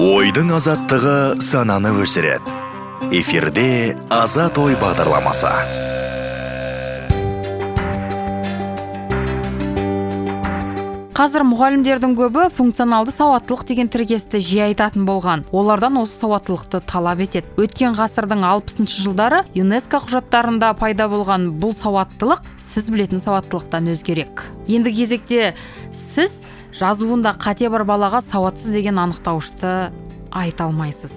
ойдың азаттығы сананы өсіреді. Эфирде азат ой бағдарламасы. Қазір мұғалімдердің көбі функционалды сауаттылық деген тіркесті жиі айтатын болған. Олардан осы сауаттылықты талап етеді. Өткен ғасырдың алпысыншы жылдары юнеско құжаттарында пайда болған бұл сауаттылық сіз білетін сауаттылықтан өзгерек. Енді кезекте сіз жазуында қате бар балаға сауатсыз деген анықтауышты айта алмайсыз.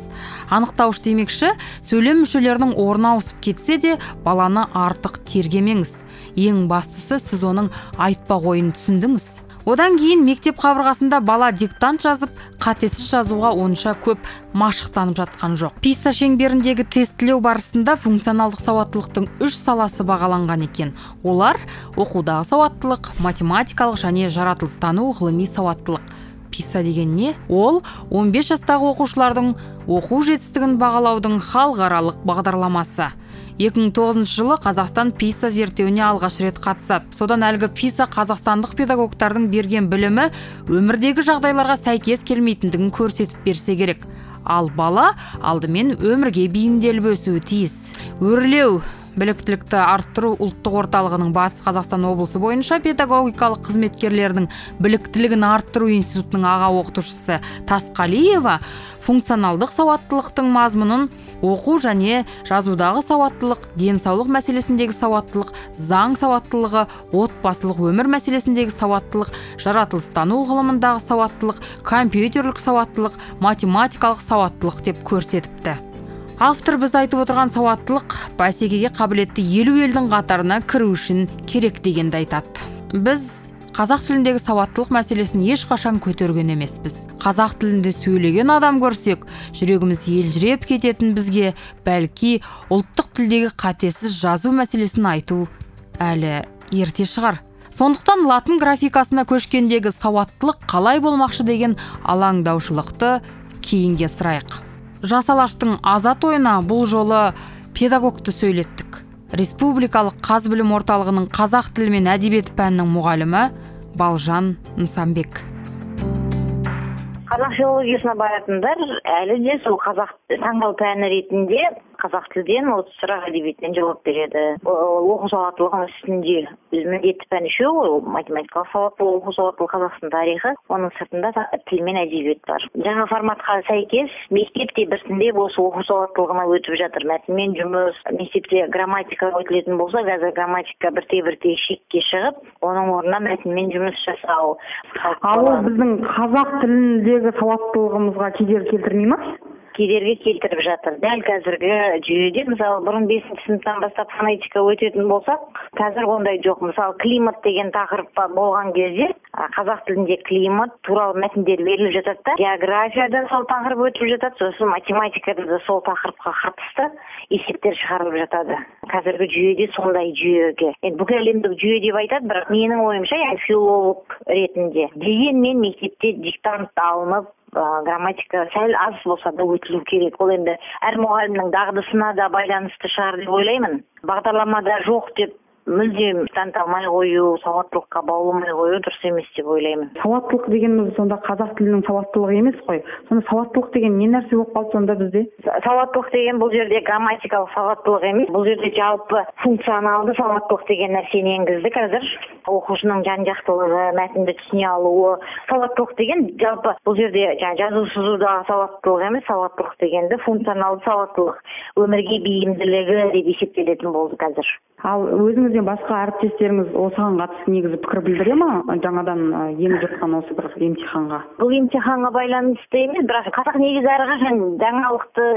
Анықтауыш демекші сөйлем мүшелерінің орны ауысып кетсе де баланы артық тергемеңіз. Ең бастысы сіз оның айтпақ ойын түсіндіңіз. Одан кейін мектеп қабырғасында бала диктант жазып қатесіз жазуға онша көп машықтанып жатқан жоқ. Писа шеңберіндегі тестілеу барысында функционалдық сауаттылықтың үш саласы бағаланған екен. Олар оқудағы сауаттылық математикалық және жаратылыстану ғылыми сауаттылық. Писа деген не? Ол 15 жастағы оқушылардың оқу жетістігін бағалаудың халықаралық бағдарламасы. 2009 жылы қазақстан писа зерттеуіне алғаш рет қатысады. Содан әлгі писа қазақстандық педагогтардың берген білімі өмірдегі жағдайларға сәйкес келмейтіндігін көрсетіп берсе керек. Ал бала алдымен өмірге бейімделіп өсуі тиіс. Өрлеу. Біліктілікті арттыру ұлттық орталығының батыс қазақстан облысы бойынша педагогикалық қызметкерлердің біліктілігін арттыру институтының аға оқытушысы тасқалиева функционалдық сауаттылықтың мазмұнын оқу және жазудағы сауаттылық денсаулық мәселесіндегі сауаттылық заң сауаттылығы отбасылық өмір мәселесіндегі сауаттылық жаратылыстану ғылымындағы сауаттылық компьютерлік сауаттылық математикалық сауаттылық деп көрсетіпті. Автор біз айтып отырған сауаттылық бәсекеге қабілетті елу елдің қатарына кіру үшін керек дегенді айтады. Біз қазақ тіліндегі сауаттылық мәселесін ешқашан көтерген емеспіз. Қазақ тілінде сөйлеген адам көрсек жүрегіміз елжіреп кететін бізге бәлки ұлттық тілдегі қатесіз жазу мәселесін айту әлі ерте шығар. Сондықтан латын графикасына көшкендегі сауаттылық қалай болмақшы деген алаңдаушылықты кейінге сұрайық. Жас алаштың ойына бұл жолы педагогты сөйлеттік. Республикалық қаз білім орталығының қазақ тілі мен әдебиеті пәнінің мұғалімі балжан нысанбек. Қазақ филологиясына баратындар әлі де сол қазақ таңдау пәні ретінде қазақ тілден осы сұрақ әдебиеттен жауап береді. Оқу сауаттылығының үстінде міндетті пән үшеу ғой. Ол математикалық сауаттылық оқу сауаттылығы қазақстан тарихы оның сыртында тіл мен әдебиет бар. Жаңа форматқа сәйкес мектепте біртіндеп осы оқу сауаттылығына өтіп жатыр. Мәтінмен жұмыс мектепте грамматика өтілетін болса қазір грамматика бірте бірте шекке шығып оның орнына мәтінмен жұмыс жасау. Ал ол біздің қазақ тіліндегі сауаттылығымызға кедергі келтірмей ма? Кедергі келтіріп жатыр. Дәл қазіргі жүйеде мысалы бұрын бесінші сыныптан бастап фонетика өтетін болсақ қазір ондай жоқ. Мысалы климат деген тақырып болған кезде қазақ тілінде климат туралы мәтіндер беріліп жатады да. Географияда сол тақырып өтіп жатады сосын математикада да сол тақырыпқа қатысты есептер шығарылып жатады. Қазіргі жүйеде сондай жүйеге. Енді бүкіл әлемдік жүйе деп айтады бірақ менің ойымша филолог ретінде. Дегенмен мектепте диктант алынып грамматика сәл аз болса да өтілу керек. Ол енді әр мұғалімнің дағдысына да байланысты шығар деп ойлаймын. Бағдарламада жоқ деп мүлдем таныта алмай қою сауаттылыққа бауламай қою дұрыс емес деп ойлаймын. Сауаттылық дегеніміз сонда қазақ тілінің сауаттылығы емес қой. Сонда сауаттылық деген не нәрсе болып қалды сонда бізде? Сауаттылық деген бұл жерде грамматикалық сауаттылық емес бұл жерде жалпы функционалды сауаттылық деген нәрсені енгізді қазір. Оқушының жан жақтылығы мәтінді түсіне алуы сауаттылық деген жалпы бұл жерде жаңағы жазу сызудағы сауаттылық емес сауаттылық дегенді функционалды сауаттылық өмірге бейімділігі деп есептелетін болды қазір. Ал өзіңізден басқа әріптестеріңіз осыған қатысты негізі пікір білдіре ма? Жаңадан еніп жатқан осы бір емтиханға. Бұл емтиханға байланысты емес бірақ қазақ негізі әрқашан жаңалықты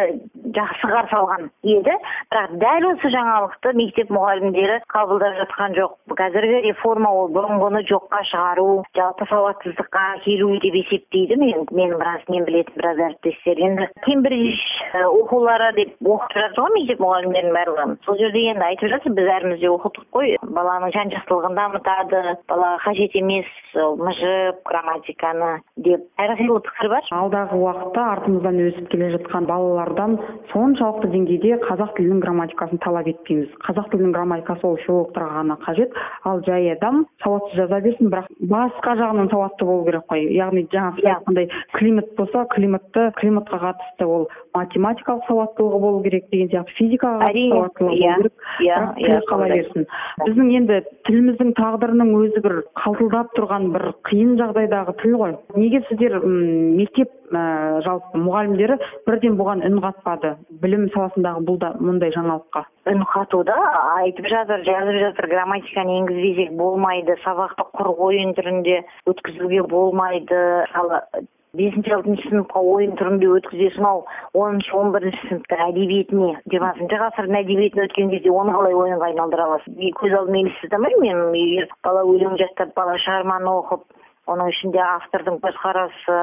жақсы қарсы алған еді. Бірақ дәл осы жаңалықты мектеп мұғалімдері қабылдап жатқан жоқ. Қазіргі реформа ол бұрынғыны жоққа шығару жалпы сауатсыздыққа келу деп есептейді мен менің біраз мен білетін біраз әріптестер енді кембридж оқулары деп оқытып жатыр ғой мектеп мұғалімдерінің барлығы сол жерде енді айтып жатыр біз бәріміз де оқыдық қой баланың жан жақтылығын дамытады балаға қажет емес мыжып грамматиканы деп. Әрқилы пікір бар? Алдағы уақытта артымыздан өсіп келе жатқан балалардан соншалықты деңгейде қазақ тілінің грамматикасын талап етпейміз. Қазақ тілінің грамматикасы ол филологтарға ғана қажет. Ал жай адам сауатсыз жаза берсін бірақ басқа жағынан сауатты болу керек қой. Яғни жаңа сіз айтқандай климат болса климатты климатқа қатысты ол математикалық сауаттылығы болу керек деген сияқты физикаға әрине. сауаттылығы иә. болу керек. Иә. Бірақ иә. тіл қала берсін. Біздің енді тіліміздің тағдырының өзі бір қалтылдап тұрған бір қиын жағдайдағы тіл ғой. Неге сіздер м, мектеп ә, жалпы мұғалімдері бірден бұған үн қатпады? Білім саласындағы бұл да мұндай жаңалыққа. Үн қатуда. Айтып жатыр жазып жатыр грамматиканы енгізбесек болмайды сабақты құр ойын түрінде өткізуге болмайды. Мысалы бесінші алтыншы сыныпқа ойын түрінде өткізесің ау. Оныншы он бірінші сыныптың әдебиетіне жиырмасыншы ғасырдың әдебиетін өткен кезде оны қалай ойынға айналдыра аласың? И көз алдыма елестете мен. Егер бала өлең жаттап бала шығарманы оқып оның ішінде автордың көзқарасы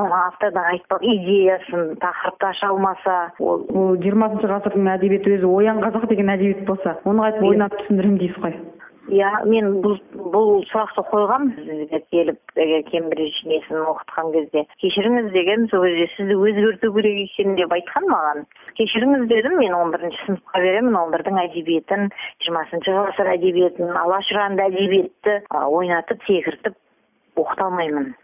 автордың айтпақ идеясын тақырыпты аша алмаса ол жиырмасыншы ғасырдың әдебиеті өзі оян қазақ деген әдебиет болса оны қайтып ойнап түсіндіремін дейсіз ғой. Иә мен бұл бұл сұрақты сізге келіп егер кембридж несін оқытқан кезде кешіріңіз дегенмін сол кезде сізді өзгерту керек екен деп айтқан маған. Кешіріңіз дедім мен он бірінші сыныпқа беремін он бірдің әдебиетін жиырмасыншы ғасыр әдебиетін алаш ұранды әдебиетті ойнатып секіртіп оқыта алмаймын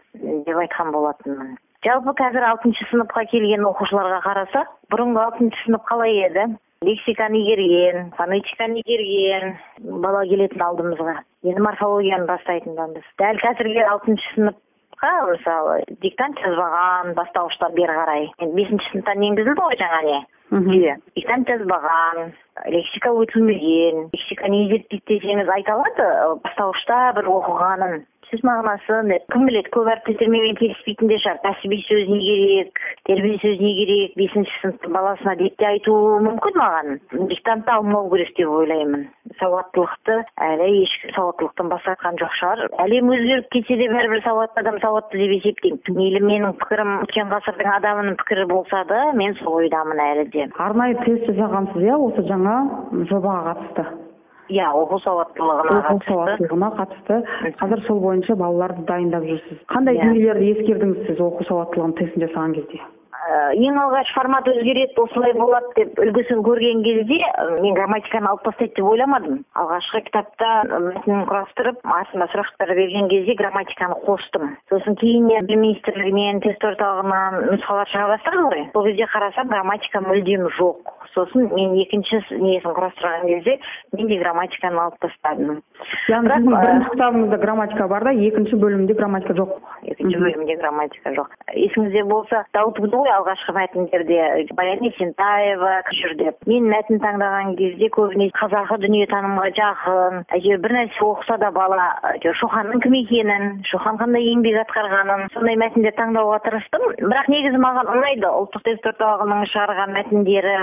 деп айтқан болатынмын. Жалпы қазір алтыншы сыныпқа келген оқушыларға қарасақ бұрынғы алтыншы сынып қалай еді? Лексиканы игерген фонетиканы игерген бала келетін алдымызға. Енді морфологияны бастайтынбыз дәл қазіргі алтыншы сыныпқа мысалы диктант жазбаған бастауыштар бері қарай. Енді бесінші сыныптан енгізілді ғой жаңа не? Жүйе диктант жазбаған лексика өтілмеген лексика не зерттейді десеңіз айта алады бастауышта бір оқығанын. Сөз мағынасын кім біледі көп әріптестермен келіспейтін де шығар. Кәсіби сөз не керек тербе сөз не керек бесінші сыныптың баласына деп те айтуы мүмкін маған. Диктантты алмау керек деп ойлаймын. Сауаттылықты әлі ешкім сауаттылықтан бас тартқан жоқ шығар. Әлем өзгеріп кетсе де бәрібір сауатты адам сауатты деп есептеймін. Мейлі менің пікірім өткен ғасырдың адамының пікірі болса да мен сол ойдамын әлі де. Арнайы тест жасағансыз иә осы жаңа жобаға қатысты? Иә оқу сауаттылығына оқу қатысты. сауаттылығына қатысты. Қазір сол бойынша балаларды дайындап жүрсіз. Қандай Иә. дүниелерді ескердіңіз сіз оқу сауаттылығының тестін жасаған кезде? Ә, ең алғаш формат өзгереді осылай болады деп үлгісін көрген кезде мен грамматиканы алып тастайды деп ойламадым. Алғашқы кітапта мәтінін құрастырып артына сұрақтар берген кезде грамматиканы қостым. Сосын кейін білім министрлігінен тест орталығынан нұсқалар шыға бастады ғой. Сол кезде қарасам грамматика мүлдем жоқ. Сосын мен екінші несін құрастырған кезде мен де грамматиканы алып тастадым. Яғни сіздің бірінші кітабыңызда грамматика бар да екінші бөлімде грамматика жоқ. екінші бөлімде грамматика жоқ. Есіңізде болса дау туды ғой алғашқы мәтіндерде баян есентаева жүр деп. Мен мәтін таңдаған кезде көбіне қазақы дүниетанымға жақын әйтеуір бір нәрсе оқыса да бала әйтеуір шоханның кім екенін шохан қандай еңбек атқарғанын сондай мәтіндер таңдауға тырыстым. Бірақ негізі маған ұнайды. Ұлттық тест орталығының шығарған мәтіндері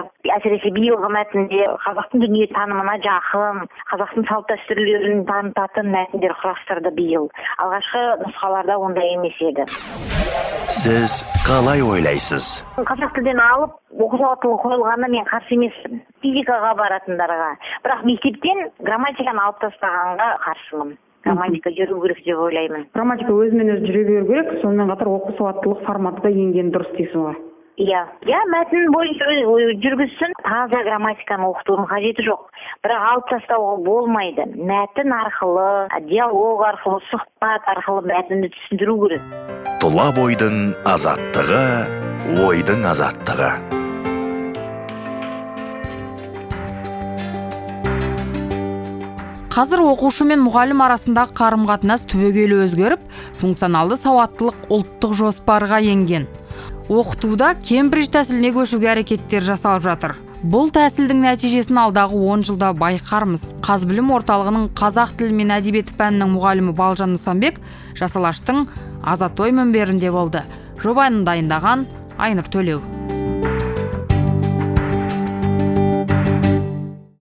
әсіресе биылғы мәтіндер қазақтың дүниетанымына жақын қазақтың салт дәстүрлерін танытатын мәтіндер құрастырды биыл. Алғашқы нұсқаларда ондай емес еді. Сіз қалай ойлайсыз? Қазақ тілден алып оқу сауаттылығы қойылғанына мен қарсы емеспін. Физикаға баратындарға. Бірақ мектептен грамматиканы алып тастағанға қарсымын. Грамматика жүру керек деп ойлаймын. Грамматика өзімен өзі жүре беру керек. Сонымен қатар оқу сауаттылық форматы да енген дұрыс дейсіз ғой. Иә иә мәтін бойынша жүргізсін. Таза грамматиканы оқытудың қажеті жоқ. Бірақ алып тастауға болмайды. Мәтін арқылы диалог арқылы сұхбат арқылы мәтінді түсіндіру керек. Тұла бойдың азаттығы ойдың азаттығы. Қазір оқушы мен мұғалім арасындағы қарым қатынас түбегейлі өзгеріп функционалды сауаттылық ұлттық жоспарға енген. Оқытуда кембридж тәсіліне көшуге әрекеттер жасалып жатыр. Бұл тәсілдің нәтижесін алдағы 10 жылда байқармыз. Қазбілім орталығының қазақ тілі мен әдебиеті пәнінің мұғалімі балжан нысанбек жас алаштың азат ой мінберінде болды. Жобаны дайындаған айнұр төлеу.